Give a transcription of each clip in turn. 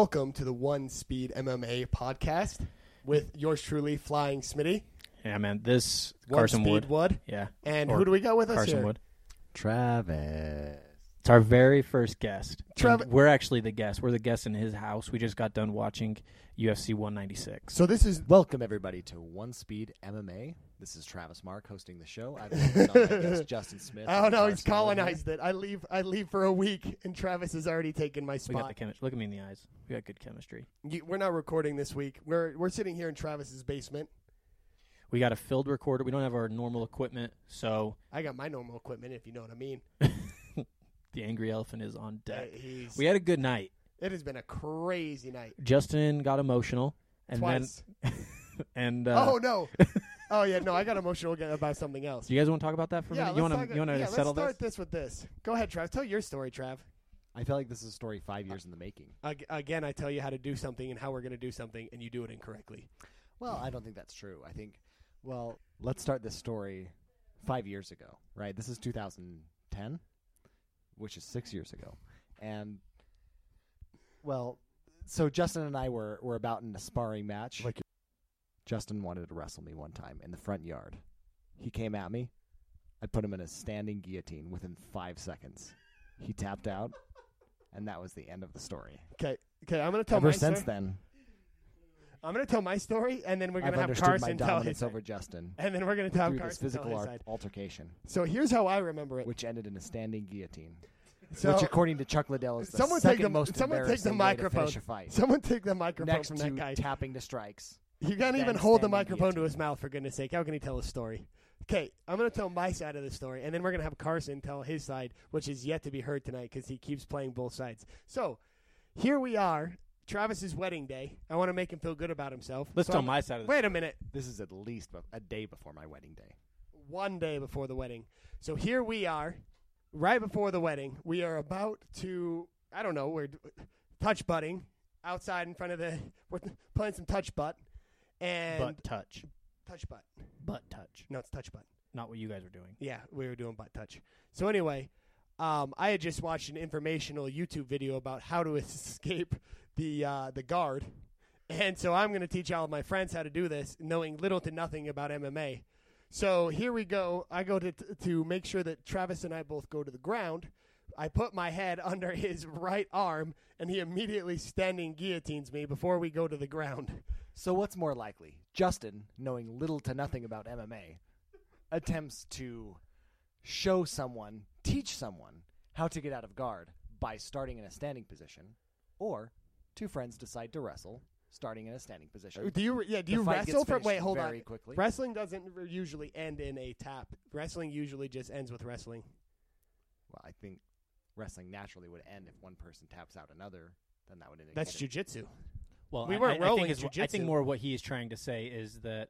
Welcome to the One Speed MMA podcast with yours truly, Flying Smitty. Yeah, man. This One Carson Speed Wood. Wood. Yeah, And Or who do we got with us Carson here? Wood. Travis. It's our very first guest. Trav- we're actually the guest. We're the guest in his house. We just got done watching UFC 196. So this is Welcome everybody to One Speed MMA. This is Travis Mark hosting the show. I've been on my guest Justin Smith. I don't know. He's Carson here. colonized it. I leave. I leave for a week, and Travis has already taken my We got the spot. chemistry. Look at me in the eyes. We got good chemistry. You- We're not recording this week. We're we're sitting here in Travis's basement. We got a filled recorder. We don't have our normal equipment, so I got my normal equipment, if you know what I mean. the angry elephant is on Uh, deck. he's, We had a good night. it has been a crazy night. Justin got emotional, and Twice. then and uh, oh no. Oh yeah, no. I got emotional again about something else. do you guys want to talk about that for a yeah, minute? You let's want to you want to yeah, settle let's start this? this with this. Go ahead, Trav. Tell your story, Trav. I feel like this is a story five years in the making. Ag- Again, I tell you how to do something and how we're going to do something, and you do it incorrectly. Well, I don't think that's true. I think, well, let's start this story five years ago, right? This is 2010, which is six years ago. And, well, so Justin and I were, were about in a sparring match. Like- Justin wanted to wrestle me one time in the front yard. He came at me. I put him in a standing guillotine within five seconds. He tapped out, and that was the end of the story. Okay, okay. I'm going to tell Ever my since story. then, I'm going to tell my story, and then we're I've to have understood Carson my tell dominance his over. Justin And then we're going to have through this Carson tell physical his ar- side. altercation, So here's how I remember it. which ended in a standing guillotine. So which, according to Chuck Liddell, is the someone take second the- most someone take the embarrassing way to microphone. finish a fight. someone take the microphone Next from to that guy. tapping to strikes. You can't even hold the microphone to his mouth, for goodness sake. How can he tell a story? Okay, I'm going to tell my side of the story, and then we're going to have Carson tell his side, which is yet to be heard tonight because he keeps playing both sides. So, here we are, Travis's wedding day. I want to make him feel good about himself. Let's So tell I'm- my side of the Wait a minute. This is at least a- a day before my wedding day. One day before the wedding. So, here we are, right before the wedding. We are about to, I don't know, we're touch butting outside in front of the, we're playing some touch butt. And butt touch. touch butt. Butt touch. No, it's touch butt. Not what you guys are doing. Yeah, we were doing butt touch. So anyway, um, I had just watched an informational YouTube video about how to escape the uh, the guard, and so I'm going to teach all of my friends how to do this, knowing little to nothing about MMA. So here we go. I go to to make sure that Travis and I both go to the ground. I put my head under his right arm, and he immediately standing guillotines me before we go to the ground. So what's more likely? Justin, knowing little to nothing about MMA, attempts to show someone, teach someone how to get out of guard by starting in a standing position, or two friends decide to wrestle, starting in a standing position. Do you? Yeah. Do The you wrestle from? Wait, hold on. quickly. Wrestling doesn't usually end in a tap. Wrestling usually just ends with wrestling. Well, I think wrestling naturally would end if one person taps out another. Then that would indicate That's it- jujitsu. Well, We I- weren't I, I think is, I think more what he is trying to say is that,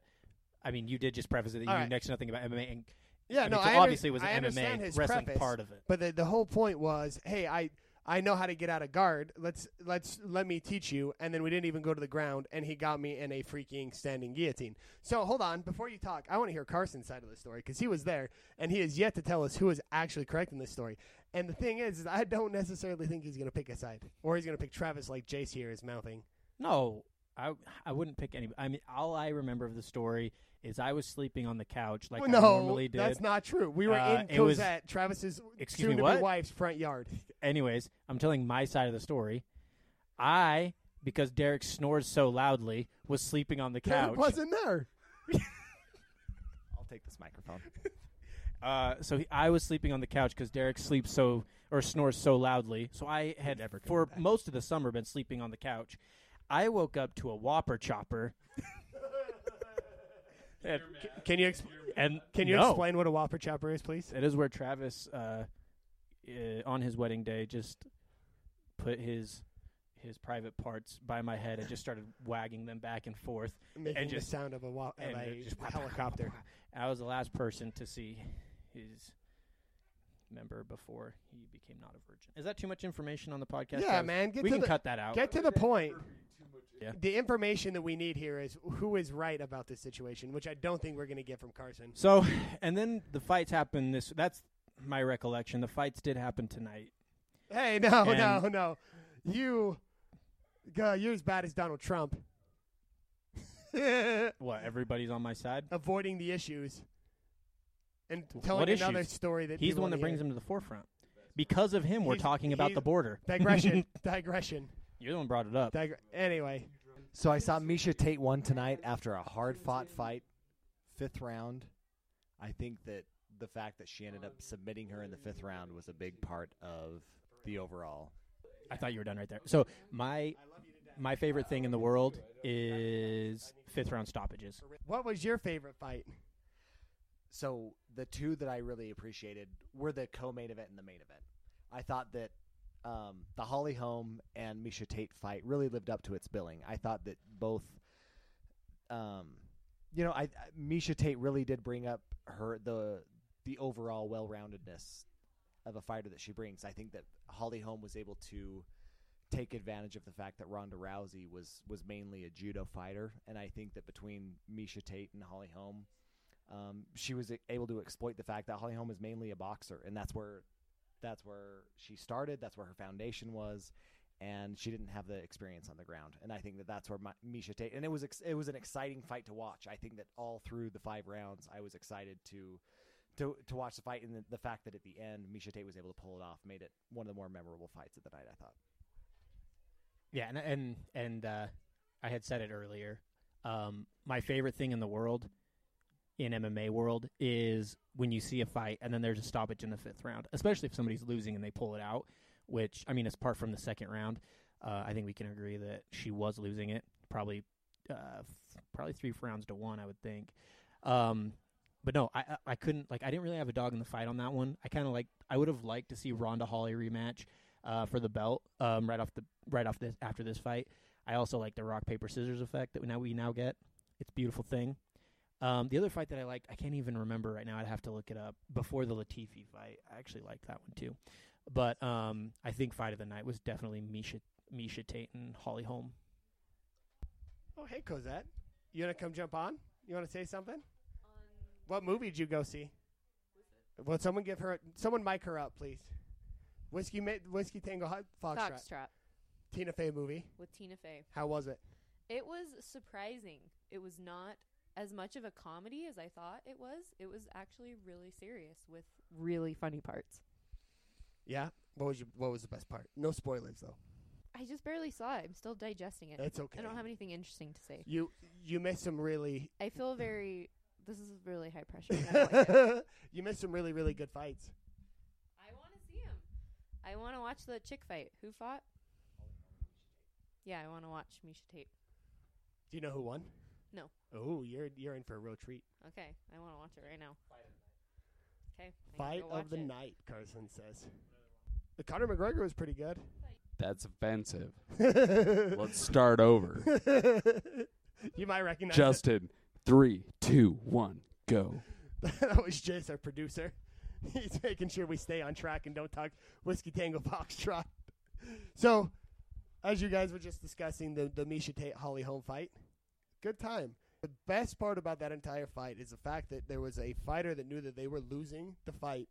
I mean, you did just preface it that you All knew right. next to nothing about MMA, and Yeah, I mean, no, so I under- obviously it was an MMA wrestling preface, part of it. But the the whole point was, hey, I I know how to get out of guard. Let's let's let me teach you. And then we didn't even go to the ground, and he got me in a freaking standing guillotine. So hold on, before you talk, I want to hear Carson's side of the story because he was there, and he has yet to tell us who is actually correct in this story. And the thing is, is I don't necessarily think he's going to pick a side, or he's going to pick Travis like Jace here is mouthing. No, I I wouldn't pick any. I mean, all I remember of the story is I was sleeping on the couch like Well, I normally did. that's not true. We were Uh, in it was- Cosette, Travis's Excuse me, soon-to-be what? wife's front yard. Anyways, I'm telling my side of the story. I, because Derek snores so loudly, was sleeping on the Derek couch. wasn't there. I'll take this microphone. Uh, so he, I was sleeping on the couch because Derek sleeps so or snores so loudly. So I had Never coming for back. most of the summer been sleeping on the couch. I woke up to a Whopper chopper. and, Can you ex- and can you no. explain what a Whopper chopper is, please? It is where Travis, uh, uh, on his wedding day, just put his his private parts by my head and just started wagging them back and forth. Making just- the sound of a, wa- of and a just helicopter. I was the last person to see his member before he became not a virgin. Is that too much information on the podcast? Yeah, Travis? man. Get we to can the cut that out. get to the point. Yeah. The information that we need here is who is right about this situation, which I don't think we're going to get from Carson. So, and then the fights happened. This that's my recollection. The fights did happen tonight. Hey, no, no, And- no. You Uh, you're as bad as Donald Trump. What? Everybody's on my side. Avoiding the issues and What telling another issues? story that He's the one that brings hear. them to the forefront. Because of him, we're He's- talking about the border. digression. digression. You're the one brought it up. Digre- anyway, So I saw Miesha Tate won tonight after a hard fought fight, fifth round. I think that the fact that she ended up submitting her in the fifth round was a big part of the overall. I thought you were done right there. So my my favorite thing in the world is fifth round stoppages. what was your favorite fight? So the two that I really appreciated were the co-main event and the main event. I thought that um, the Holly Holm and Miesha Tate fight really lived up to its billing. I thought that both, um, you know, I, Miesha Tate really did bring up her the the overall well-roundedness of a fighter that she brings. I think that Holly Holm was able to take advantage of the fact that Ronda Rousey was was mainly a judo fighter, and I think that between Miesha Tate and Holly Holm, um, she was able to exploit the fact that Holly Holm is mainly a boxer, and that's where that's where she started. That's where her foundation was, and she didn't have the experience on the ground. And I think that that's where my, Miesha Tate. And it was ex- it was an exciting fight to watch. I think that all through the five rounds, I was excited to. To, to watch the fight and the, the fact that at the end Miesha Tate was able to pull it off made it one of the more memorable fights of the night. I thought. Yeah, and and and uh, I had said it earlier. Um, my favorite thing in the world, in MMA world, is when you see a fight and then there's a stoppage in the fifth round, especially if somebody's losing and they pull it out. Which I mean, it's apart from the second round. Uh, I think we can agree that she was losing it, probably, uh, probably three rounds to one. I would think. Um, but no, I I- I couldn't like I didn't really have a dog in the fight on that one. I kind of like I would have liked to see Ronda Holly rematch uh, for the belt um, right off the right off this after this fight. I also like the rock paper scissors effect that we now we now get. It's a beautiful thing. Um, the other fight that I liked, I can't even remember right now. I'd have to look it up. Before the Latifi fight, I actually liked that one too. But um, I think fight of the night was definitely Miesha Miesha Tate and Holly Holm. Oh, hey, Cosette. You want to come jump on? You want to say something? What movie did you go see? Well, someone give her, someone mic her up, please. Whiskey, Ma- whiskey Tango Hot Foxtrot. Foxtrot Tina Fey movie. with Tina Fey. How was it? It was surprising. It was not as much of a comedy as I thought it was. It was actually really serious with really funny parts. Yeah. What was your, What was the best part? No spoilers though. I just barely saw it. I'm still digesting it. It's okay. I don't have anything interesting to say. You you missed some really I feel very. This is really high pressure. and I don't like you missed some really really good fights. I want to see him. I want to watch the chick fight. Who fought? Yeah, I want to watch Miesha Tate. Do you know who won? No. Oh, you're you're in for a real treat. Okay, I want to watch it right now. Okay. I Fight gotta go of the it. night, Carson says. The Conor McGregor was pretty good. That's offensive. Let's start over. you might recognize Justin, three, two, one, go. that was Jace, our producer. He's making sure we stay on track and don't talk whiskey tango foxtrot. So, as you guys were just discussing the the Miesha Tate Holly Holm fight, good time. The best part about that entire fight is the fact that there was a fighter that knew that they were losing the fight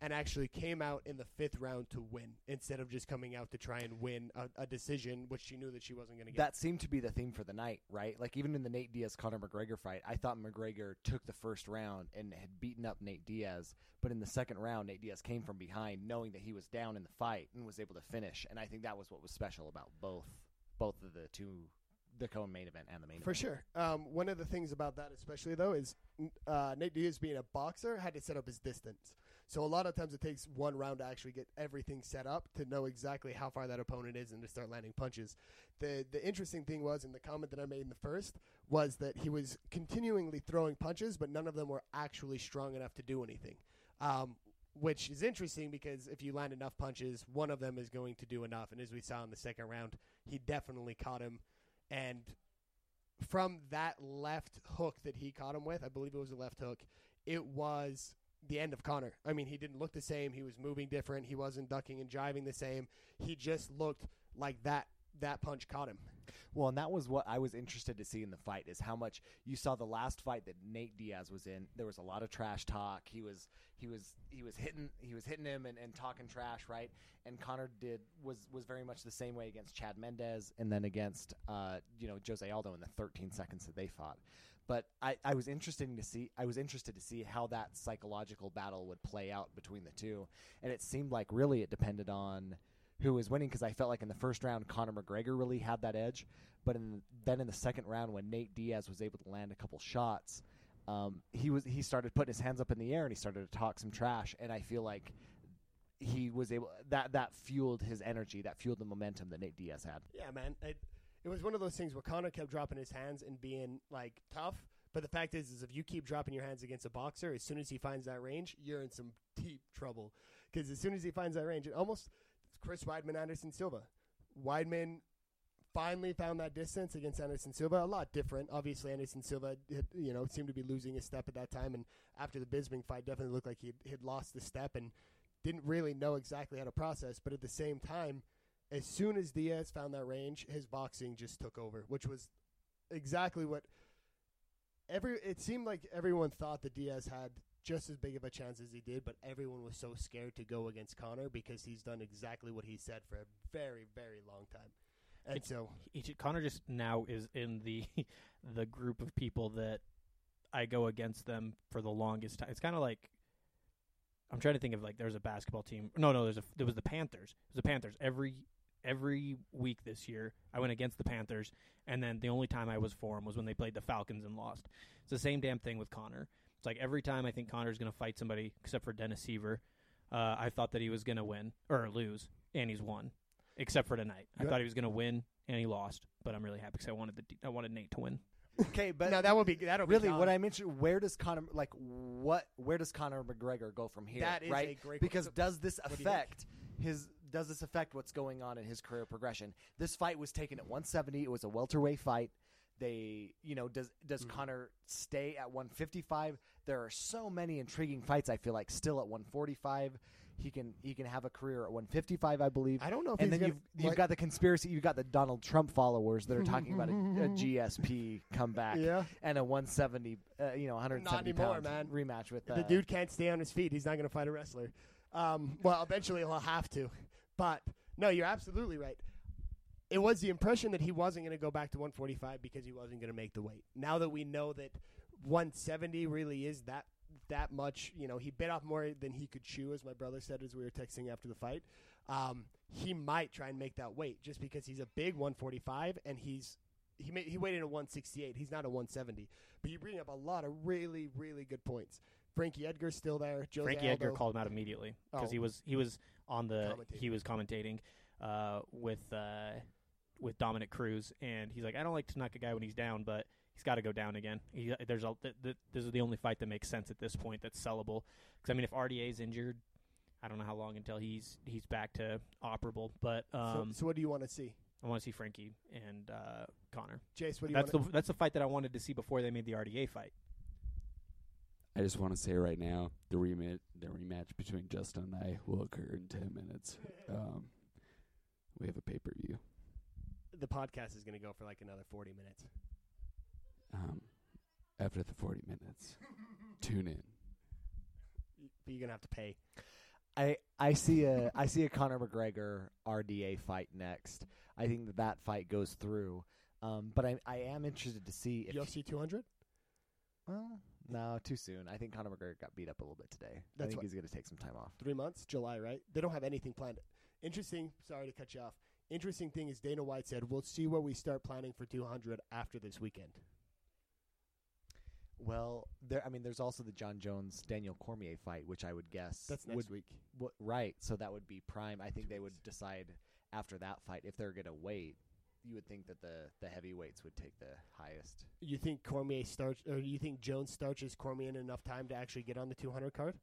and actually came out in the fifth round to win instead of just coming out to try and win a, a decision, which she knew that she wasn't going to get. That seemed to be the theme for the night, right? Like even in the Nate Diaz Conor McGregor fight, I thought McGregor took the first round and had beaten up Nate Diaz, but in the second round, Nate Diaz came from behind, knowing that he was down in the fight and was able to finish. And I think that was what was special about both, both of the two, the co-main event and the main event. For event. sure. Um, one of the things about that, especially though, is uh, Nate Diaz being a boxer had to set up his distance. So a lot of times it takes one round to actually get everything set up to know exactly how far that opponent is and to start landing punches. The the interesting thing was, in the comment that I made in the first, was that he was continually throwing punches, but none of them were actually strong enough to do anything. Um, which is interesting because if you land enough punches, one of them is going to do enough. And as we saw in the second round, he definitely caught him. And from that left hook that he caught him with, I believe it was a left hook, it was the end of Conor. I mean, he didn't look the same. He was moving different. He wasn't ducking and jiving the same. He just looked like that that punch caught him. Well, and that was what I was interested to see in the fight is how much you saw the last fight that Nate Diaz was in. There was a lot of trash talk. He was he was he was hitting he was hitting him and, and talking trash, right? And Conor did was was very much the same way against Chad Mendes and then against uh, you know Jose Aldo in the 13 seconds that they fought. But I, I was interested to see I was interested to see how that psychological battle would play out between the two, and it seemed like really it depended on who was winning because I felt like in the first round Conor McGregor really had that edge, but in, then in the second round when Nate Diaz was able to land a couple shots, um, he was he started putting his hands up in the air and he started to talk some trash, and I feel like he was able that that fueled his energy, that fueled the momentum that Nate Diaz had. Yeah, man. It, it was one of those things where Conor kept dropping his hands and being like tough. But the fact is, is if you keep dropping your hands against a boxer, as soon as he finds that range, you're in some deep trouble. Because as soon as he finds that range, it almost Chris Weidman, Anderson Silva. Weidman finally found that distance against Anderson Silva. A lot different. Obviously, Anderson Silva, had, you know, seemed to be losing a step at that time, and after the Bisping fight, definitely looked like he had lost the step and didn't really know exactly how to process. But at the same time, as soon as Diaz found that range, his boxing just took over, which was exactly what every. It seemed like everyone thought that Diaz had just as big of a chance as he did, but everyone was so scared to go against Conor because he's done exactly what he said for a very, very long time. And so, Conor just now is in the the group of people that I go against them for the longest time. It's kind of like I'm trying to think of like there's a basketball team. No, no, there's a there was the Panthers. It was the Panthers every every week this year. I went against the Panthers, and then the only time I was for them was when they played the Falcons and lost. It's the same damn thing with Conor. It's like every time I think Conor's going to fight somebody, except for Dennis Siver, uh, I thought that he was going to win or lose, and he's won. Except for tonight, I Yeah. thought he was going to win, and he lost. But I'm really happy because I wanted the I wanted Nate to win. Okay, but now that would be that'll really be what I mentioned. Where does Conor like what? Where does Conor McGregor go from here? That is right? a great because so- does this do you think? affect his? Does this affect what's going on in his career progression? This fight was taken at 170. It was a welterweight fight. They, you know, does does Mhm. Conor stay at 155? There are so many intriguing fights. I feel like still at 145. He can he can have a career at 155, I believe. I don't know if and then gonna, you've, you've got the conspiracy. You've got the Donald Trump followers that are talking about a, a GSP comeback yeah. and a 170, uh, you know, 170 anymore, man. rematch with uh, the dude can't stay on his feet. He's not going to fight a wrestler. Um, well, eventually he'll have to. But no, you're absolutely right. It was the impression that he wasn't going to go back to 145 because he wasn't going to make the weight. Now that we know that 170 really is that that much, you know, he bit off more than he could chew, as my brother said as we were texting after the fight. Um, he might try and make that weight just because he's a big 145 and he's he made, he weighed in at 168. He's not a 170. But you bring up a lot of really really good points. Frankie Edgar's still there. Jose Frankie Edgar called him out immediately because Oh. he was he was on the he was commentating uh, with uh, with Dominick Cruz, and he's like, I don't like to knock a guy when he's down, but he's got to go down again. He, there's a th- th- this is the only fight that makes sense at this point that's sellable. Because I mean, if RDA is injured, I don't know how long until he's he's back to operable. But um, so, so what do you want to see, I want to see Frankie and uh, Conor. Jace? What do you That's want? the that's the fight that I wanted to see before they made the RDA fight. I just want to say right now, the rematch, the rematch between Justin and I will occur in ten minutes. Um, we have a pay per view. The podcast is going to go for like another 40 minutes. Um, after the forty minutes, tune in. But you're going to have to pay. I I see a I see a Conor McGregor RDA fight next. I think that that fight goes through. Um, but I I am interested to see if UFC 200. well no too soon. I think Conor McGregor got beat up a little bit today. I think what- he's going to take some time off. Three months, July, right? They don't have anything planned. Interesting. Sorry to cut you off. Interesting thing is Dana White said we'll see where we start planning for 200 after this weekend. Well, there I mean there's also the Jon Jones Daniel Cormier fight, which I would guess That's next would week. What, right. So that would be prime. I think they would decide after that fight if they're going to wait. You would think that the the heavyweights would take the highest. You think Cormier starts, or you think Jones starches Cormier in enough time to actually get on the 200 card?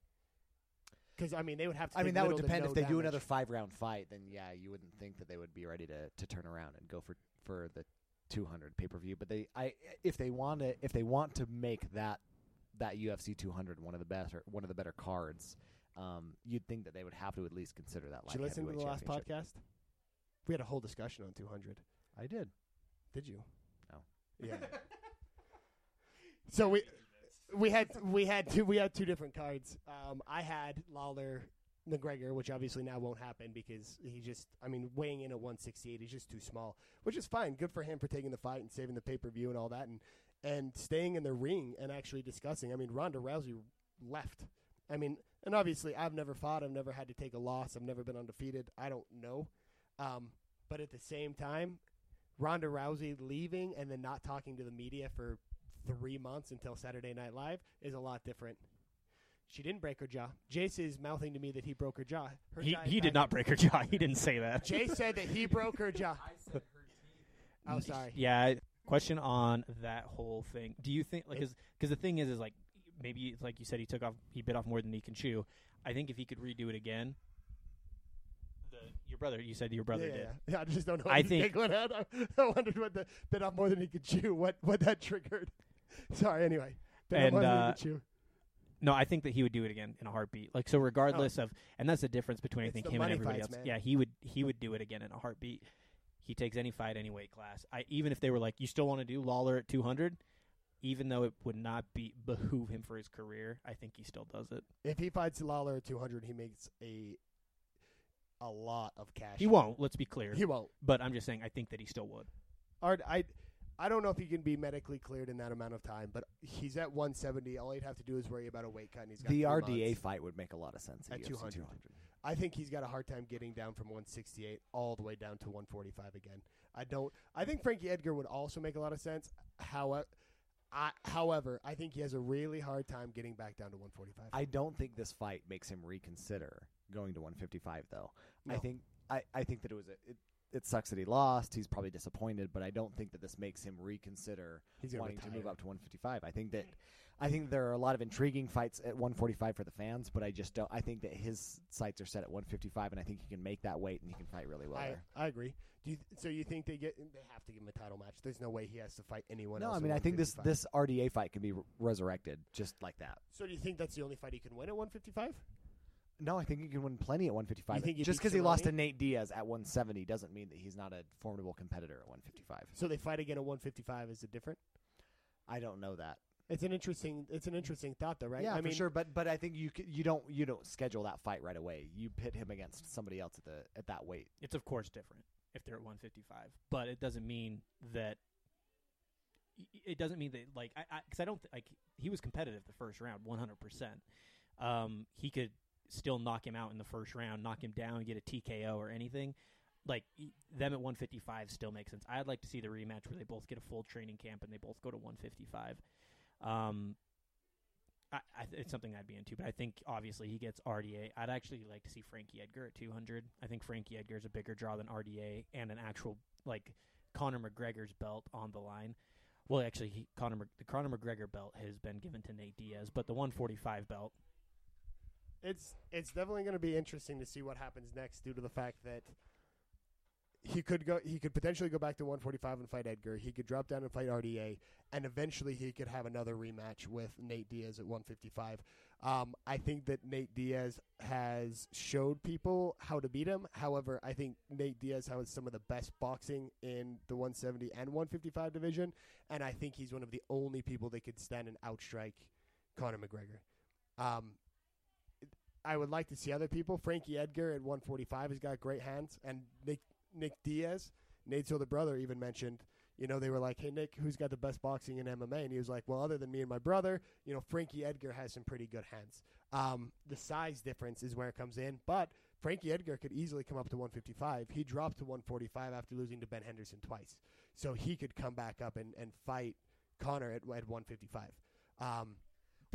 Because I mean, they would have to. I mean, that would depend if they do another five round fight. Then yeah, you wouldn't think that they would be ready to to turn around and go for for the 200 pay per view. But they, I if they want to if they want to make that that UFC two hundred one of the best or one of the better cards, um, you'd think that they would have to at least consider that. Did you listen to the last podcast? We had a whole discussion on 200. I did. Did you? No. Yeah. so we we had we had two we had two different cards. Um, I had Lawler McGregor, which obviously now won't happen because he just I mean weighing in at 168, he's just too small, which is fine. Good for him for taking the fight and saving the pay per view and all that, and and staying in the ring and actually discussing. I mean, Ronda Rousey left. I mean, and obviously I've never fought. I've never had to take a loss. I've never been undefeated. I don't know. Um, but at the same time, Ronda Rousey leaving and then not talking to the media for three months until Saturday Night Live is a lot different. She didn't break her jaw. Jace is mouthing to me that he broke her jaw. Her He jaw he did not break her jaw. He didn't say that. Jace said that he broke her jaw. Oh, sorry. Yeah. Question on that whole thing. Do you think like because the thing is is like maybe it's like you said he took off he bit off more than he can chew. I think if he could redo it again, the your brother you said your brother yeah, did. Yeah, yeah. I just don't know. I what he's think- giggling at. I, I wondered what the bit off more than he could chew. What what that triggered. Sorry. Anyway, And, uh, chew. No, I think that he would do it again in a heartbeat. Like so, regardless of, and that's the difference between I It's think him and everybody fights, else. man. Yeah, he would he would do it again in a heartbeat. He takes any fight, any weight class. I even if they were like, you still want to do Lawler at two hundred, even though it would not be behoove him for his career, I think he still does it. If he fights Lawler at 200, he makes a a lot of cash. He won't. Let's be clear. He won't. but I'm just saying, I think that he still would. Art, I, I don't know if he can be medically cleared in that amount of time, but he's at 170. All he'd have to do is worry about a weight cut, and he's got The RDA months. fight would make a lot of sense At UFC 200. 200. I think he's got a hard time getting down from 168 all the way down to 145 again. I don't. I think Frankie Edgar would also make a lot of sense. However, I, however, I think he has a really hard time getting back down to 145. I don't think this fight makes him reconsider going to 155 though. I think I, I think that it was a, it, it sucks that he lost. He's probably disappointed, but I don't think that this makes him reconsider wanting to move up to 155. I think that I think there are a lot of intriguing fights at 145 for the fans, but I just don't. I think that his sights are set at 155, and I think he can make that weight and he can fight really well I, there. I agree. Do you, so you think they get they have to give him a title match? There's no way he has to fight anyone No, else. I mean I think this this RDA fight can be re- resurrected just like that. So do you think that's the only fight he can win at 155? No, I think he can win plenty at 155. You think he just beats because he lost to Cerrone? Nate Diaz at 170 doesn't mean that he's not a formidable competitor at 155. So they fight again at 155. Is it different? I don't know that. It's an interesting. It's an interesting thought, though, right? Yeah, I for mean, sure. But but I think you c- you don't you don't schedule that fight right away. You pit him against somebody else at the at that weight. It's of course different if they're at 155, but it doesn't mean that. It doesn't mean that like I because I, don't th- like he was competitive the first round 100. percent Um, he could still knock him out in the first round, knock him down, get a TKO or anything. Like them at 155 still makes sense. I'd like to see the rematch where they both get a full training camp and they both go to 155. Um, I, I it's something I'd be into, but I think obviously he gets RDA. I'd actually like to see Frankie Edgar at 200. I think Frankie Edgar is a bigger draw than RDA and an actual like Conor McGregor's belt on the line. Well, actually, he, Conor the Conor McGregor belt has been given to Nate Diaz, but the 145 belt. It's it's definitely going to be interesting to see what happens next, due to the fact that he could go. He could potentially go back to 145 and fight Edgar. He could drop down and fight RDA, and eventually he could have another rematch with Nate Diaz at 155. Um, I think that Nate Diaz has showed people how to beat him. However, I think Nate Diaz has some of the best boxing in the 170 and 155 division, and I think he's one of the only people that could stand and outstrike Conor McGregor. Um, I would like to see other people. Frankie Edgar at 145 has got great hands, and Nick Nick Diaz, Nate's older brother, even mentioned. You know, they were like, "Hey Nick, who's got the best boxing in MMA?" And he was like, "Well, other than me and my brother, you know, Frankie Edgar has some pretty good hands." Um, the size difference is where it comes in, but Frankie Edgar could easily come up to 155. He dropped to 145 after losing to Ben Henderson twice, so he could come back up and, and fight Conor at, at 155. Um,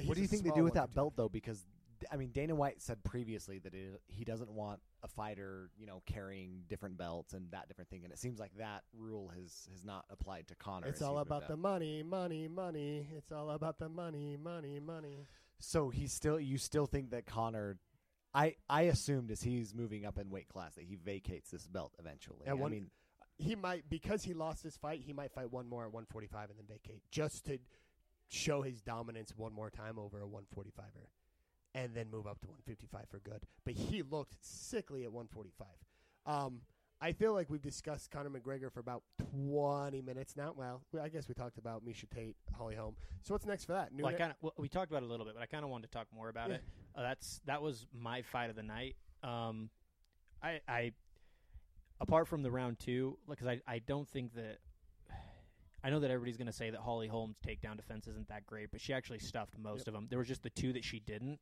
What do you think they do with that belt though? Because I mean, Dana White said previously that it, he doesn't want a fighter, you know, carrying different belts and that different thing. And it seems like that rule has has not applied to Conor. It's all about the money, money, money. It's all about the money, money, money. So he's still. You still think that Conor? I I assumed as he's moving up in weight class that he vacates this belt eventually. I one- mean, He might because he lost this fight. He might fight one more at 145 and then vacate just to show his dominance one more time over a 145er, and then move up to 155 for good. But he looked sickly at 145. Um, I feel like we've discussed Conor McGregor for about 20 minutes now. Well, I guess we talked about Miesha Tate, Holly Holm. So what's next for that? Well, I kind of well, we talked about it a little bit, but I kind of wanted to talk more about Yeah. it. Uh, that's that was my fight of the night. Um, I, I apart from the round two, because I, I don't think that I know that everybody's going to say that Holly Holmes' takedown defense isn't that great, but she actually stuffed most Yep. of them. There was just the two that she didn't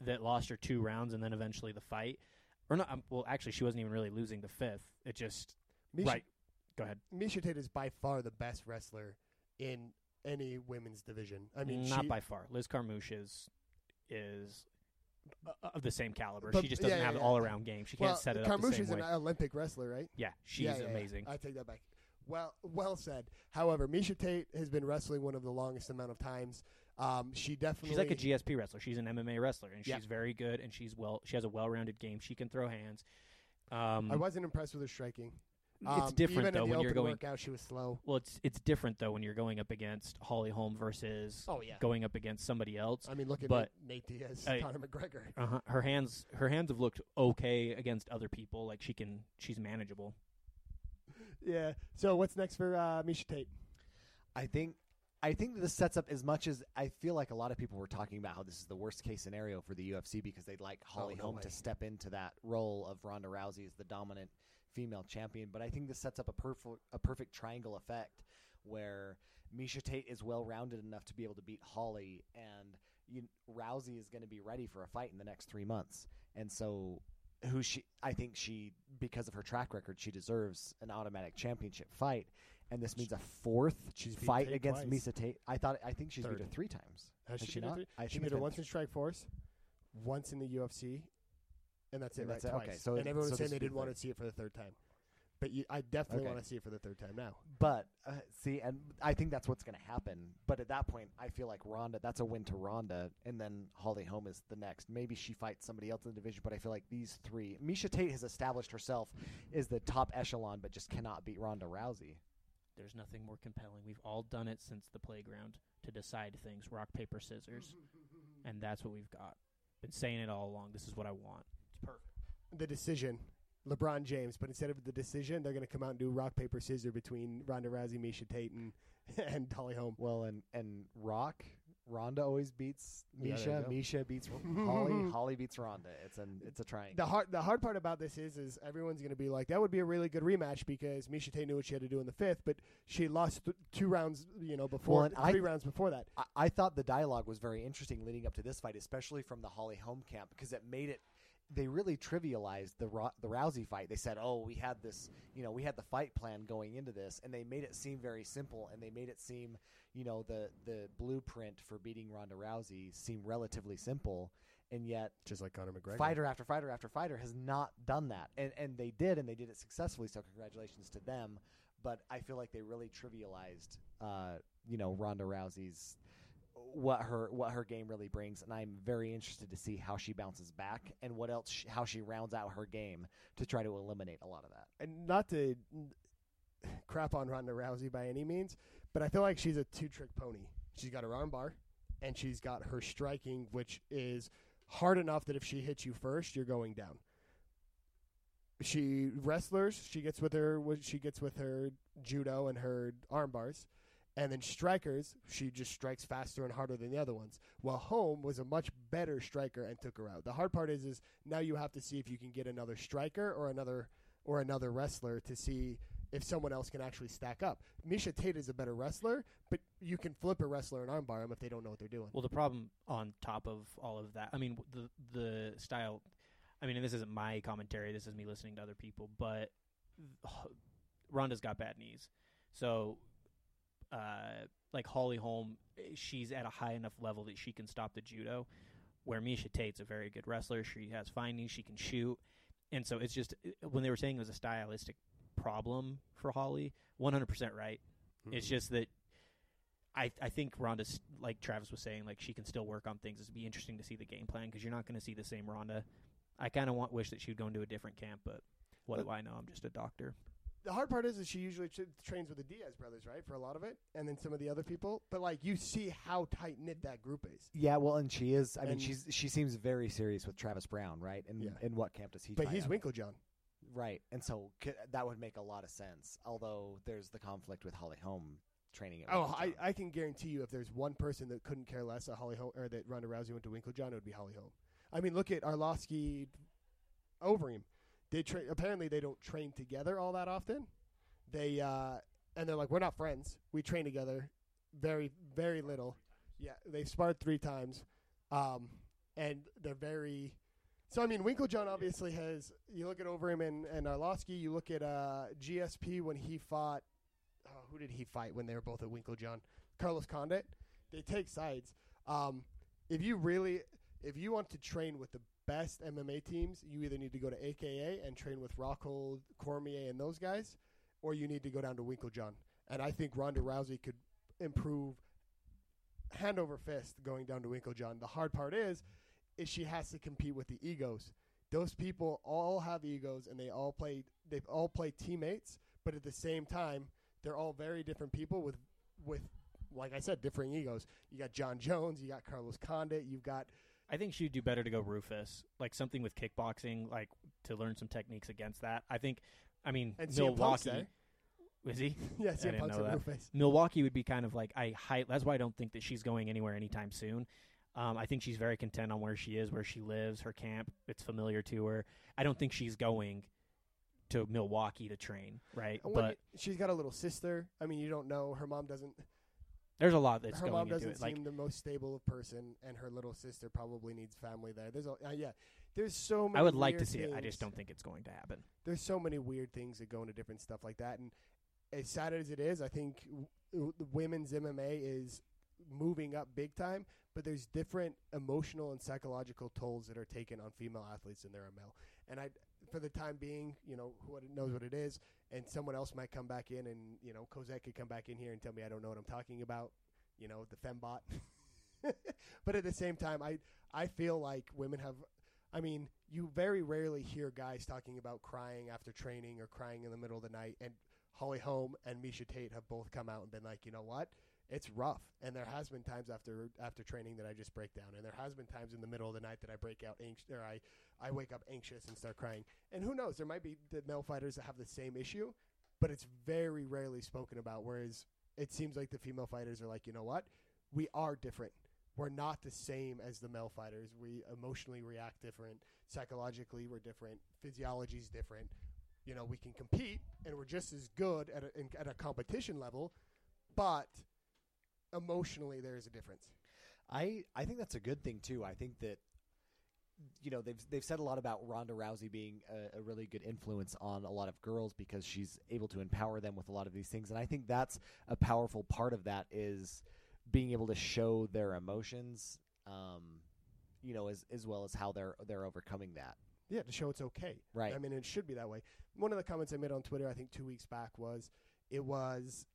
that lost her two rounds, and then eventually the fight. Or not? Um, well, actually, she wasn't even really losing the fifth. It just Miesha, right. Go ahead. Miesha Tate is by far the best wrestler in any women's division. I mean, not she, by far. Liz Carmouche is is uh, of the same caliber. But- she just doesn't yeah, have an yeah. all around game. She well, can't set it up the Carmouche is way. an Olympic wrestler, right? yeah, she's Yeah, yeah, yeah. amazing. I take that back. Well, well said. However, Miesha Tate has been wrestling one of the longest amount of times. Um, she definitely She's like a GSP wrestler. She's an MMA wrestler, and Yeah. she's very good. And she's well. She has a well-rounded game. She can throw hands. Um, I wasn't impressed with her striking. it's Um, different even though when you're going. workout. She was slow. Well, it's it's different though when you're going up against Holly Holm versus Oh yeah. going up against somebody else. I mean, look at But- Nate, Diaz, I- Conor McGregor. Uh-huh. Her hands, her hands have looked okay against other people. Like she can, she's manageable. Yeah. So what's next for uh, Miesha Tate? I think I think this sets up as much as I feel like a lot of people were talking about how this is the worst case scenario for the UFC because they'd like Holly Oh, no Holm way. to step into that role of Ronda Rousey as the dominant female champion. But I think this sets up a perfect a perfect triangle effect where Miesha Tate is well rounded enough to be able to beat Holly, and you, Rousey is going to be ready for a fight in the next three months. And so, who she? I think she, because of her track record, she deserves an automatic championship fight. And this means a fourth She's fight against twice. Miesha Tate. I thought. I think she's beat Third. her three times. Has Has she, she not? three- I she think beat her once in Strikeforce, once in the UFC, and that's it. And right? that's it. Okay, so and everyone so was saying they didn't want to see it for the third time. But you, I definitely Okay. want to see it for the third time now. But uh, see, and I think that's what's going to happen. But at that point, I feel like Ronda. That's a win to Ronda, and then Holly Holm is the next. Maybe she fights somebody else in the division, but I feel like these three. Miesha Tate has established herself as the top echelon, but just cannot beat Ronda Rousey. There's nothing more compelling. We've all done it since the playground to decide things: rock, paper, scissors, and that's what we've got. Been saying it all along. This is what I want. It's perfect. The decision, LeBron James, but instead of the decision, they're going to come out and do rock paper scissors between Ronda Rousey, Miesha Tate, and and Holly Holm. Well, and and Rock, Ronda always beats Yeah, Miesha. go. Miesha beats Holly. Holly beats Ronda. It's an it's a triangle. The hard the hard part about this is is everyone's going to be like that would be a really good rematch because Miesha Tate knew what she had to do in the fifth, but she lost th- two rounds, you know, before Well, and I- three rounds before that. I, I thought the dialogue was very interesting leading up to this fight, especially from the Holly Holm camp, because it made it. They really trivialized the the Rousey fight. They said, "Oh, we had this, you know, we had the fight plan going into this," and they made it seem very simple, and they made it seem, you know, the the blueprint for beating Ronda Rousey seem relatively simple, and yet Just like Conor McGregor. fighter after fighter after fighter has not done that, and and they did, and they did it successfully. So congratulations to them. But I feel like they really trivialized, uh, you know, Ronda Rousey's what her what her game really brings, and I'm very interested to see how she bounces back and what else she, how she rounds out her game to try to eliminate a lot of that. and not to crap on Ronda Rousey by any means, but I feel like she's a two trick pony. She's got her armbar, and she's got her striking, which is hard enough that if she hits you first, you're going down. She wrestlers, she gets with her, she gets with her judo and her arm bars, and then strikers, she just strikes faster and harder than the other ones. While Holm was a much better striker and took her out. The hard part is, is now you have to see if you can get another striker or another or another wrestler to see if someone else can actually stack up. Miesha Tate is a better wrestler, but you can flip a wrestler and armbar them if they don't know what they're doing. Well, the problem on top of all of that, I mean, the the style. I mean, and this isn't my commentary. This is me listening to other people. But Ronda's got bad knees, so uh, like Holly Holm, she's at a high enough level that she can stop the judo. Where Miesha Tate's a very good wrestler. She has fine knees. She can shoot, and so it's just when they were saying it was a stylistic problem for Holly, one hundred percent right. It's just that I I think Ronda's like Travis was saying, like she can still work on things. It'd be interesting to see the game plan because you're not going to see the same Ronda. I kind of want wish that she would go into a different camp, but what do I know? I'm just a doctor. The hard part is, is she usually tra- trains with the Diaz brothers, right, for a lot of it, and then some of the other people. But like you see how tight knit that group is. Yeah, well, and she is. I mean, And- she's she seems very serious with Travis Browne, right? And Yeah. in what camp does he? But he's out? Winkeljohn. Right, and so c- that would make a lot of sense. Although there's the conflict with Holly Holm training. At Oh. I, I can guarantee you, if there's one person that couldn't care less at Holly Holm or that Ronda Rousey went to Winkeljohn, it would be Holly Holm. I mean, look at Arlovsky, Overeem. They apparently they don't train together all that often. They uh, and they're like, we're not friends. We train together very very little. Yeah, they've sparred three times, um, and they're very. So I mean, Winkeljohn obviously has. You look at Overeem and and Arlovsky. You look at uh, GSP when he fought oh, who did he fight when they were both at Winkeljohn? Carlos Condit. They take sides. Um, if you really, if you want to train with the best MMA teams, you either need to go to AKA and train with Rockhold, Cormier, and those guys, or you need to go down to Winkeljohn. And I think Ronda Rousey could improve hand over fist going down to Winkeljohn. The hard part is, is she has to compete with the egos. Those people all have egos, and they all play. They all play teammates, but at the same time, they're all very different people with with like I said, differing egos. You got Jon Jones, you got Carlos Condit, you've got I think she'd do better to go Roufus, like something with kickboxing, like to learn some techniques against that. I think, I mean, and Milwaukee was he? Yeah, I didn't Punk's know that. Milwaukee would be kind of like I high. That's why I don't think that she's going anywhere anytime soon. Um, I think she's very content on where she is, where she lives, her camp. It's familiar to her. I don't think she's going to Milwaukee to train, right? But you- she's got a little sister. I mean, you don't know. Her mom doesn't. There's a lot that's her going mom into doesn't it. Like seem the most stable of person, and her little sister probably needs family there. There's a uh, yeah. There's so many. I would like to see it. I just don't think it's going to happen. there's so many weird things that go into different stuff like that. And as sad as it is, I think w- w- women's MMA is moving up big time. But there's different emotional and psychological tolls that are taken on female athletes than there are male. And I, for the time being, you know, who knows what it is, and someone else might come back in, and you know, Cosette could come back in here and tell me I don't know what I'm talking about. You know, the fembot. but at the same time, I I feel like women have I mean, you very rarely hear guys talking about crying after training or crying in the middle of the night. And Holly Holm and Miesha Tate have both come out and been like, you know what? It's rough. And there has been times after after training that I just break down, and there has been times in the middle of the night that I break out anxious, or I I wake up anxious and start crying. And who knows? There might be the male fighters that have the same issue, but it's very rarely spoken about. Whereas it seems like the female fighters are like, you know what? We are different we're not the same as the male fighters. We emotionally react different. Psychologically, we're different. Physiology's different. You know, we can compete, and we're just as good at a, at a competition level, but emotionally, there is a difference. I I think that's a good thing too. I think that you know they've they've said a lot about Ronda Rousey being a, a really good influence on a lot of girls because she's able to empower them with a lot of these things, and I think that's a powerful part of that is being able to show their emotions, um, you know, as as well as how they're they're overcoming that. Yeah, to show it's okay. Right. I mean, it should be that way. One of the comments I made on Twitter, I think two weeks back, was it was.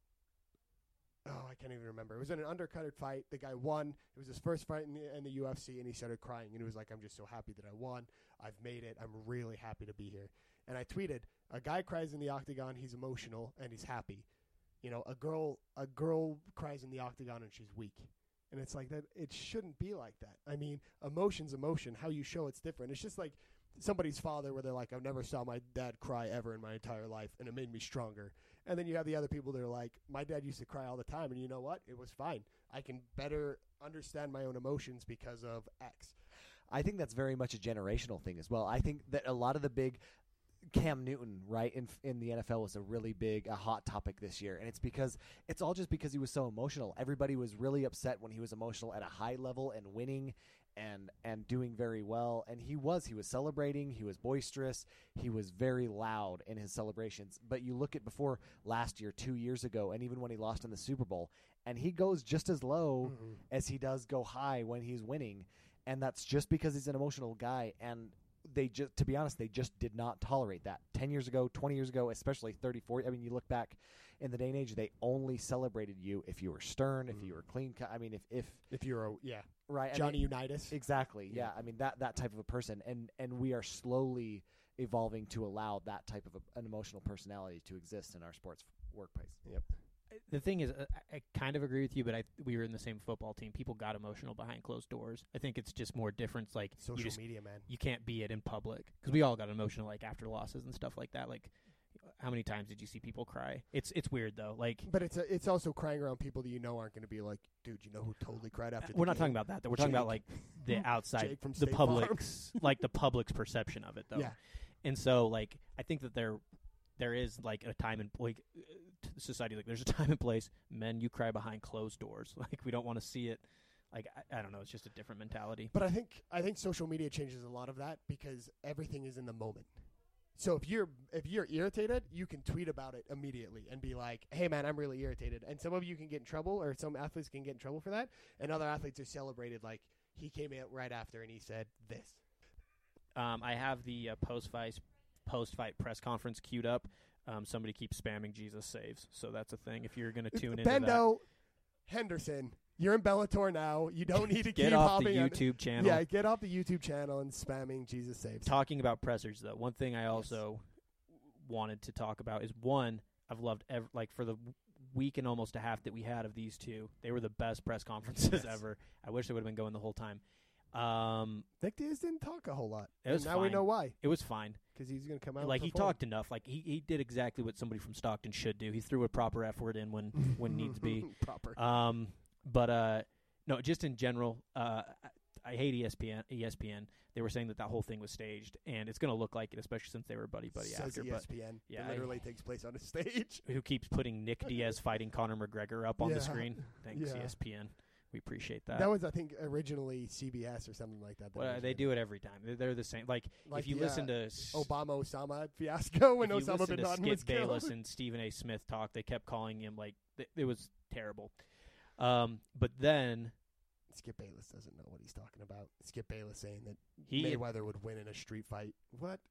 Oh, I can't even remember. It was in an undercutted fight. The guy won. It was his first fight in the, in the UFC, and he started crying. And he was like, "I'm just so happy that I won. I've made it. I'm really happy to be here." And I tweeted, "A guy cries in the octagon. He's emotional and he's happy. You know, a girl a girl cries in the octagon and she's weak." And it's like that. It shouldn't be like that. I mean, emotion's emotion. How you show it's different. It's just like somebody's father where they're like, I've never saw my dad cry ever in my entire life, and it made me stronger. And then you have the other people that are like, my dad used to cry all the time, and you know what? It was fine. I can better understand my own emotions because of X. I think that's very much a generational thing as well. I think that a lot of the big Cam Newton, right in in the NFL, was a really big, a hot topic this year, and it's because it's all just because he was so emotional. Everybody was really upset when he was emotional at a high level and winning, and and doing very well. And he was, he was celebrating, he was boisterous, he was very loud in his celebrations. But you look at before last year, two years ago, and even when he lost in the Super Bowl, and he goes just as low as he does go high when he's winning, and that's just because he's an emotional guy. And they just to be honest they just did not tolerate that. 10 years ago 20 years ago especially 34 i mean you look back in the day and age they only celebrated you if you were stern if you mm. were clean cut i mean if if If you're a yeah, right I Johnny mean, Unitas. exactly yeah. Yeah. i mean that that type of a person and and we are slowly evolving to allow that type of a, an emotional personality to exist in our sports workplace Yep. the thing is, uh, I, I kind of agree with you, but I we were in the same football team. People got emotional behind closed doors. I think it's just more difference. Like Social you just media, man. you can't be it in public because we all got emotional like after losses and stuff like that. Like, how many times did you see people cry? It's it's weird though. Like, But it's a, it's also crying around people that you know aren't going to be like, dude, you know who totally cried after. the we're not game? talking about that. Though. We're talking about like the outside, Jake from the State public's like the public's perception of it though. Yeah. And so like I think that there there is like a time and like uh, society like there's a time and place. Men, you cry behind closed doors. Like we don't want to see it. Like I, I don't know. It's just a different mentality. But I think I think social media changes a lot of that because everything is in the moment. So if you're if you're irritated, you can tweet about it immediately and be like, "Hey man, I'm really irritated." And some of you can get in trouble, or some athletes can get in trouble for that, and other athletes are celebrated like he came out right after and he said this. Um, I have the uh, post fight post fight press conference queued up. Um, somebody keeps spamming Jesus saves, so that's a thing. If you're going to tune that, Bendo Henderson, you're in Bellator now. You don't need to get keep off the hopping on- YouTube channel. Yeah, get off the YouTube channel and spamming Jesus saves. Talking about pressers though, one thing I also wanted to talk about is one I've loved ev- like for the week and almost a half that we had of these two, they were the best press conferences Yes. ever. I wish they would have been going the whole time. Um, Nick Diaz didn't talk a whole lot. It was and now we fine. know why it was fine. because he's going to come out. like he perform. talked enough. Like he, he did exactly what somebody from Stockton should do. He threw a proper F word in when when needs be. proper. Um, but uh, no, just in general, uh, I, I hate ESPN. ESPN. They were saying that that whole thing was staged, and it's going to look like it, especially since they were buddy buddy Says after. But ESPN. yeah, it I- literally takes place on a stage. who keeps putting Nick Diaz fighting Conor McGregor up on Yeah. the screen? Thanks Yeah. ESPN. We appreciate that. That was, I think, originally CBS or something like that. that well, they do it every time. They're, they're the same. Like, Like if you the, listen uh, to s- Obama Osama fiasco when Osama bin to Laden Skip was killed. Bayless and Stephen A. Smith talk, they kept calling him like th- it was terrible. Um, but then Skip Bayless doesn't know what he's talking about. Skip Bayless saying that he Mayweather would win in a street fight. What?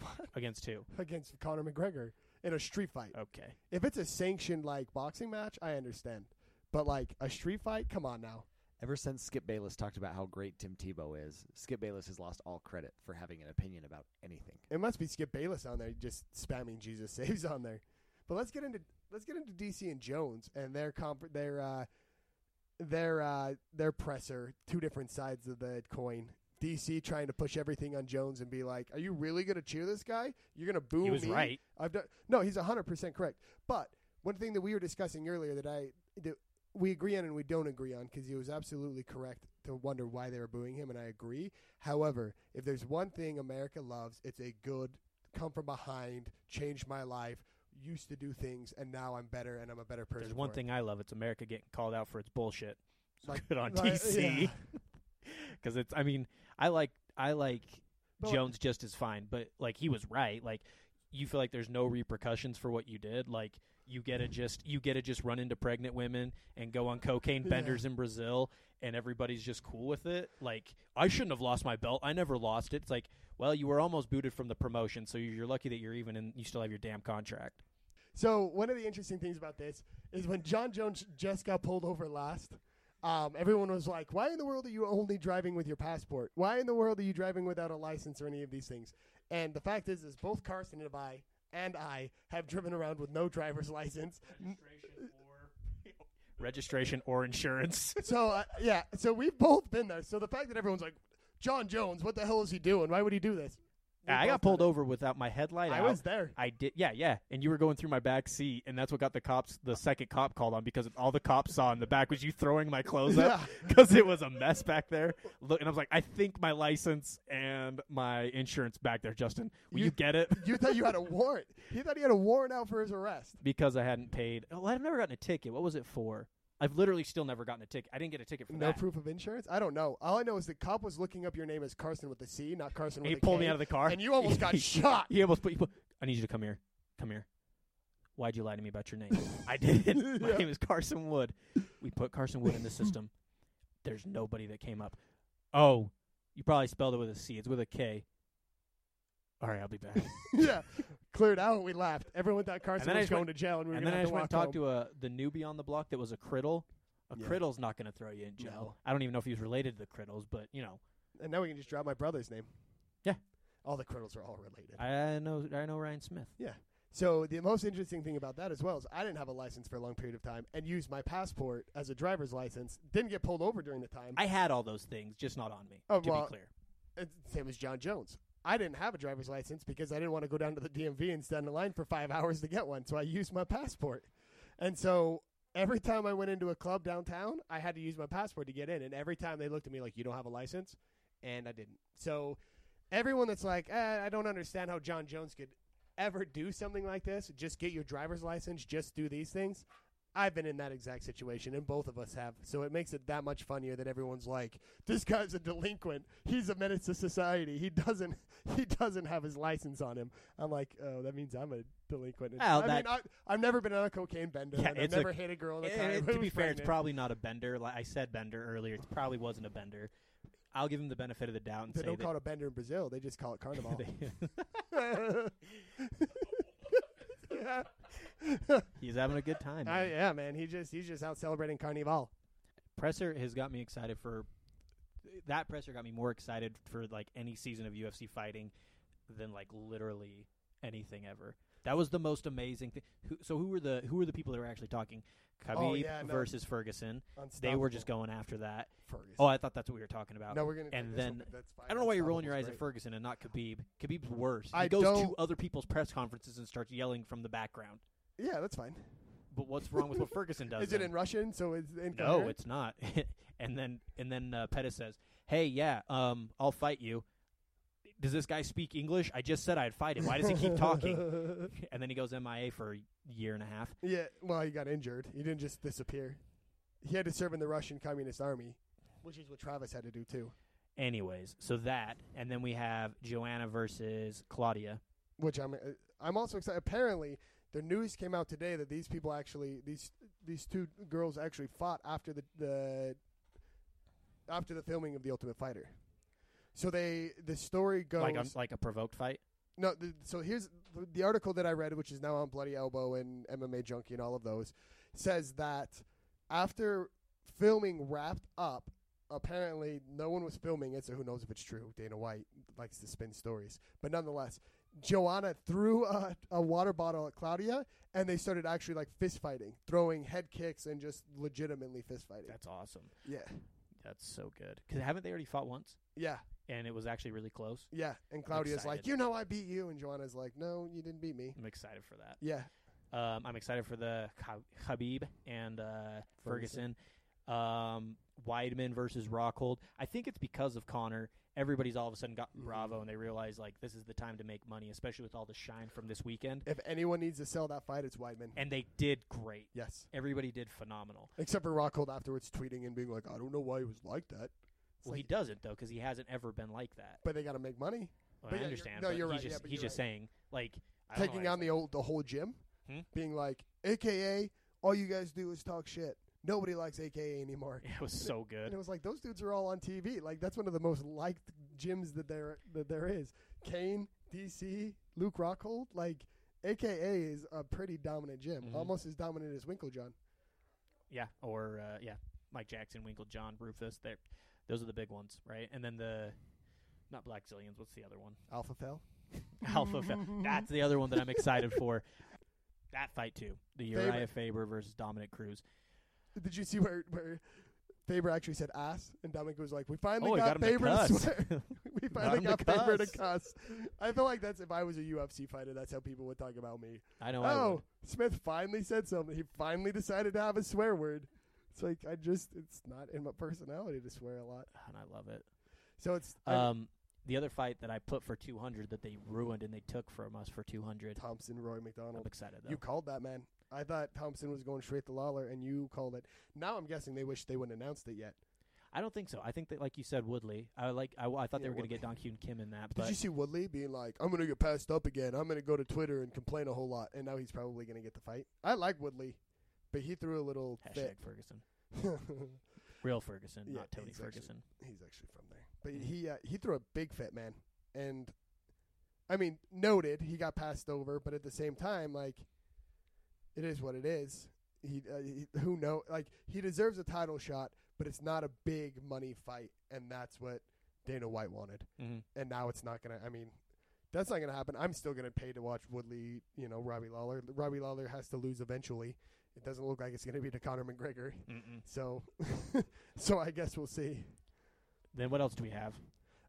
What? against two. Against Conor McGregor in a street fight. Okay, If it's a sanctioned like boxing match, I understand. But like a street fight, come on now. Ever since Skip Bayless talked about how great Tim Tebow is, Skip Bayless has lost all credit for having an opinion about anything. It must be Skip Bayless on there just spamming Jesus saves on there. But let's get into let's get into DC and Jones and their comp their uh their uh their presser, two different sides of the coin. DC trying to push everything on Jones and be like, "Are you really going to cheer this guy? You're going to boo he was me?" right. I've done no. He's hundred percent correct. But one thing that we were discussing earlier that I that we agree on and we don't agree on because he was absolutely correct to wonder why they were booing him, and I agree. However, if there's one thing America loves, it's a good come from behind, change my life, used to do things, and now I'm better and I'm a better person. There's one for it. thing I love. It's America getting called out for its bullshit. So Like- good on like, DC yeah. because it's. I mean, I like I like But- Jones just as fine, but like he was right. Like you feel like there's no repercussions for what you did. Like you get to just you get to just run into pregnant women and go on cocaine Yeah. benders in Brazil, and everybody's just cool with it. Like I shouldn't have lost my belt. I never lost it. It's like, well, you were almost booted from the promotion, so you're lucky that you're even and you still have your damn contract. So one of the interesting things about this is when Jon Jones just got pulled over last, um, everyone was like, "Why in the world are you only driving with your passport? Why in the world are you driving without a license or any of these things?" And the fact is, is both Carson and I and I have driven around with no driver's license. Registration or insurance. so uh, yeah, so we've both been there. So the fact that everyone's like, "Jon Jones, what the hell is he doing? Why would he do this?" We've I got pulled over without my headlight. I out. was there. I did, yeah, yeah. And you were going through my back seat, and that's what got the cops, the second cop called on because all the cops saw in the back was you throwing my clothes up because it was a mess back there. Look, and I was like, I think my license and my insurance back there, Justin. Will you, You- get it? You thought you had a warrant. He thought he had a warrant out for his arrest. because I hadn't paid. Oh, I've never gotten a ticket. What was it for? I've literally still never gotten a ticket. I didn't get a ticket for that. No that. proof of insurance? I don't know. All I know is the cop was looking up your name as Carson with a C, not Carson with he a pulled K, me out of the car, And you almost got shot. He almost put, he put. I need you to come here. Come here. Why'd you lie to me about your name? I did. My Yeah. name is Carson Wood. We put Carson Wood in the system. There's nobody that came up. Oh, you probably spelled it with a C. It's with a K. All right, I'll be back. yeah. Cleared out. We laughed. Everyone thought Carson then I was just going went- to jail, and we were and gonna then I have just to went walk and talked to a the newbie on the block that was a criddle. A Yeah. criddle's not going to throw you in jail. No. I don't even know if he was related to the criddles, but you know, And now we can just drop my brother's name. Yeah. All the criddles are all related. I know I know Ryan Smith. Yeah. So the most interesting thing about that as well is I didn't have a license for a long period of time and used my passport as a driver's license. Didn't get pulled over during the time. I had all those things, just not on me. Oh, to well, be clear. It's the same as Jon Jones. I didn't have a driver's license because I didn't want to go down to the DMV and stand in line for five hours to get one. So I used my passport. And so every time I went into a club downtown, I had to use my passport to get in. And every time they looked at me like, you don't have a license. And I didn't. So everyone that's like, eh, I don't understand how Jon Jones could ever do something like this, just get your driver's license, just do these things. I've been in that exact situation, and both of us have. So it makes it that much funnier that everyone's like, "This guy's a delinquent. He's a menace to society. He doesn't. He doesn't have his license on him." I'm like, "Oh, that means I'm a delinquent." Well, I that- mean, I, I've never been on a cocaine bender. Yeah, and I've it's a- never hit a girl in the car. Eh, to be was fair, it's probably not a bender. Like I said, bender earlier. It probably wasn't a bender. I'll give him the benefit of the doubt and They say don't that call it a bender in Brazil. They just call it carnival. they- yeah. he's having a good time. I, man. yeah, man. He just he's just out celebrating carnival. presser has got me excited for that presser got me more excited for like any season of UFC fighting than like literally anything ever. That was the most amazing thing. Who, so who were the who were the people that were actually talking? Oh, Khabib Oh, yeah, no. versus Ferguson. They were just going after that. Ferguson. Oh, I thought that's what we were talking about. no, we're gonna. and then- one, that's fine. I don't know why you're rolling your eyes Unstoppable's at Ferguson and not Khabib. Khabib's worse. He I goes to other people's press conferences and starts yelling from the background. Yeah, that's fine. But what's wrong with what Ferguson does? Is it then? in Russian? So it's No, it's not. and then and then uh, Pettis says, "Hey, yeah, um, I'll fight you." Does this guy speak English? I just said I'd fight him. Why does he keep talking? And then he goes MIA for a year and a half. yeah. Well, he got injured. He didn't just disappear. He had to serve in the Russian Communist Army, which is what Travis had to do too. Anyways, so that, and then we have Joanna versus Claudia. Which I'm. uh, I'm also excited. Apparently, the news came out today that these people actually these these two girls actually fought after the the after the filming of the Ultimate Fighter. So they the story goes Like a, like a provoked fight. No, th- so here's the- the article that I read, which is now on Bloody Elbow and MMA Junkie and all of those, says that after filming wrapped up, apparently no one was filming it, so who knows if it's true. Dana White likes to spin stories. But nonetheless, Joanna threw a, a water bottle at Claudia, and they started actually like fist fighting, throwing head kicks and just legitimately fist fighting. That's awesome. Yeah. That's so good. Because haven't they already fought once? Yeah. And it was actually really close. Yeah. And Claudia's like, you know I beat you. And Joanna's like, no, you didn't beat me. I'm excited for that. Yeah. Um, I'm excited for the Khabib and uh, Ferguson. Um, Weidman versus Rockhold. I think it's because of Conor. Everybody's all of a sudden got Mhm. Bravo, and they realize like this is the time to make money, especially with all the shine from this weekend. If anyone needs to sell that fight, it's Weidman. And they did great. Yes. Everybody did phenomenal. Except for Rockhold afterwards tweeting and being like, I don't know why he was like that. It's Well, he doesn't though, because he hasn't ever been like that. but they got to make money. Well, but I yeah, you're- understand. no, but you're right, yeah, just but he's you're just right. saying like I Taking on the old the whole gym, Hmm? being like, AKA, all you guys do is talk shit. Nobody likes AKA anymore. it was so good. And it was like those dudes are all on TV. Like that's one of the most liked gyms that there that there is. Kane, DC, Luke Rockhold, like AKA is a pretty dominant gym, Mhm. almost as dominant as Winkeljohn. Yeah, or uh, yeah, Mike Jackson, Winkle, John, Roufus. They're, those are the big ones, right? And then the not Blackzilians. What's the other one? Alpha fell. Alpha. Fell. That's the other one that I'm excited for. That fight too. The Urijah Favorite. Faber versus Dominick Cruz. Did you see where where Faber actually said ass, and Dominick was like, "We finally Oh, got, got him to Faber to, cuss. swear. we Got finally him got, to Faber to cuss." cuss." I feel like that's if I was a UFC fighter, that's how people would talk about me. I know. I oh, would. Smith finally said something. He finally decided to have a swear word. It's like I just it's not in my personality to swear a lot. and I love it. So it's I- Um, the other fight that I put for 200 that they ruined and they took from us for 200. Thompson, Rory MacDonald. I'm excited though. You called that man. I thought Thompson was going straight to Lawler, and you called it. Now I'm guessing they wish they wouldn't announced it yet. I don't think so. I think that, like you said, Woodley. I like. I, I thought they were going to get Don Q and Kim in that, Did but you see Woodley being like, "I'm going to get passed up again. I'm going to go to Twitter and complain a whole lot," and now he's probably going to get the fight. I like Woodley, but he threw a little hashtag fit. Ferguson, real Ferguson, Yeah, not Tony he's actually- Ferguson. he's actually from there, but he uh, he threw a big fit, man. And I mean, noted he got passed over, but at the same time, like it is what it is. He, uh, he who know like he deserves a title shot, but it's not a big money fight, and that's what Dana White wanted. Mm-hmm. and now it's not gonna. I mean, That's not going to happen. I'm still going to pay to watch Woodley, you know, Robbie Lawler. Robbie Lawler has to lose eventually. It doesn't look like it's going to be to Conor McGregor. Mm-mm. So, so I guess we'll see. Then what else do we have?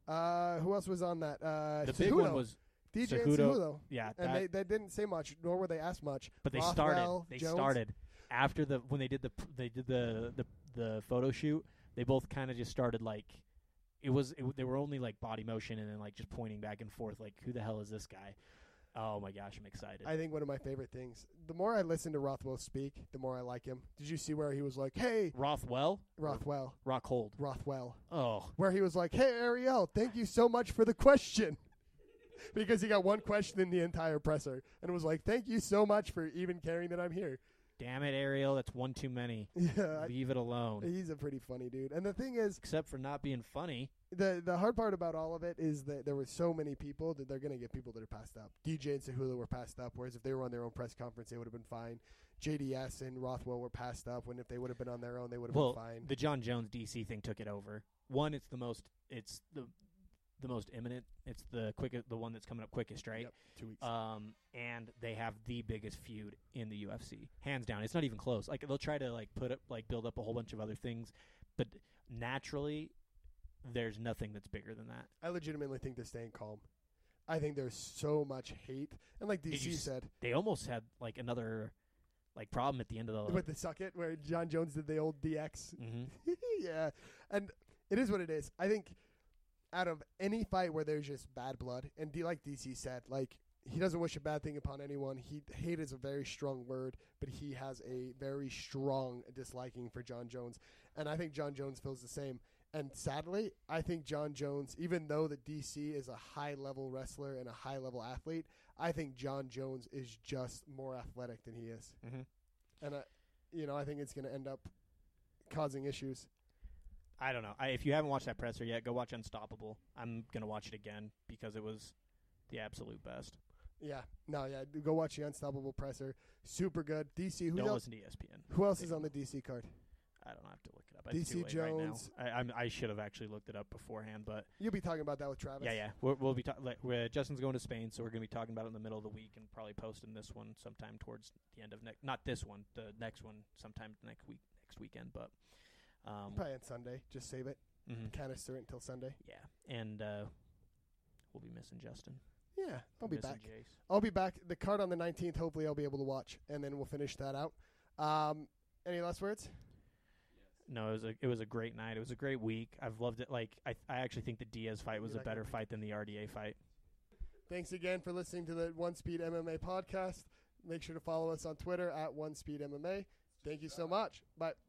Uh, who else was on that? Uh, The big one was DJ and Cejudo. Cejudo. yeah, And that- they, they didn't say much, nor were they asked much. but they Rothwell, started. They Jones. started after the when they did the they did the the the photo shoot. They both kind of just started like it was. It, they were only like body motion and then like just pointing back and forth. Like who the hell is this guy? Oh my gosh, I'm excited. I think one of my favorite things. The more I listen to Rothwell speak, the more I like him. Did you see where he was like, "Hey, Rothwell, Rothwell, Rockhold. Rothwell," Oh, where he was like, "Hey, Ariel, thank you so much for the question." Because he got one question in the entire presser and was like, "Thank you so much for even caring that I'm here." damn it, Ariel, that's one too many. Yeah, I- Leave it alone. he's a pretty funny dude. And the thing is, Except for not being funny. the the hard part about all of it is that there were so many people that they're going to get people that are passed up. DJ and Cejudo were passed up, whereas if they were on their own press conference, they would have been fine. JDS and Rothwell were passed up. When if they would have been on their own, they would have Well, been fine. the Jon Jones DC thing took it over. One, it's the most. It's the the most imminent. It's the quickest. The one that's coming up quickest, right? Yep, two weeks. Um, and they have the biggest feud in the UFC, hands down. It's not even close. Like they'll try to like put up, like build up a whole bunch of other things, but naturally, there's nothing that's bigger than that. I legitimately think they're staying calm. I think there's so much hate, and like DC you said, They almost had like another like problem at the end of the. with the suck it, where Jon Jones did the old DX. hmm yeah, and it is what it is. I think out of any fight where there's just bad blood, and D, like DC said, like he doesn't wish a bad thing upon anyone. He hate is a very strong word, but he has a very strong disliking for Jon Jones, and I think Jon Jones feels the same. And sadly, I think Jon Jones, even though the DC is a high level wrestler and a high level athlete, I think Jon Jones is just more athletic than he is, hmm and I, you know, I think it's going to end up causing issues. I don't know. I, if you haven't watched that presser yet, go watch Unstoppable. I'm gonna watch it again because it was the absolute best. Yeah, no, yeah. Go watch the Unstoppable Presser. Super good. DC. Who Don't else? listen to ESPN. Who else is on the DC card? I don't have to look it up. It's DC too late right now. Jones. I, I'm, I should have actually looked it up beforehand, but You'll be talking about that with Travis. yeah, yeah. We're, we'll be talking. like, we're, Justin's going to Spain, so we're going to be talking about it in the middle of the week and probably posting this one sometime towards the end of next. Not this one, the next one sometime next week, next weekend. But um, Probably on Sunday. Just save it. mhm. Canister it until Sunday. yeah, and uh, we'll be missing Justin. Yeah, I'll be back. Jace. I'll be back. The card on the 19th. Hopefully, I'll be able to watch, and then we'll finish that out. Um, any last words? No, it was a it was a great night. It was a great week. I've loved it. Like I I actually think the Diaz fight was You a better fight than the RDA fight. Thanks again for listening to the One Speed MMA podcast. Make sure to follow us on Twitter at One Speed MMA. Thank you so much. Bye.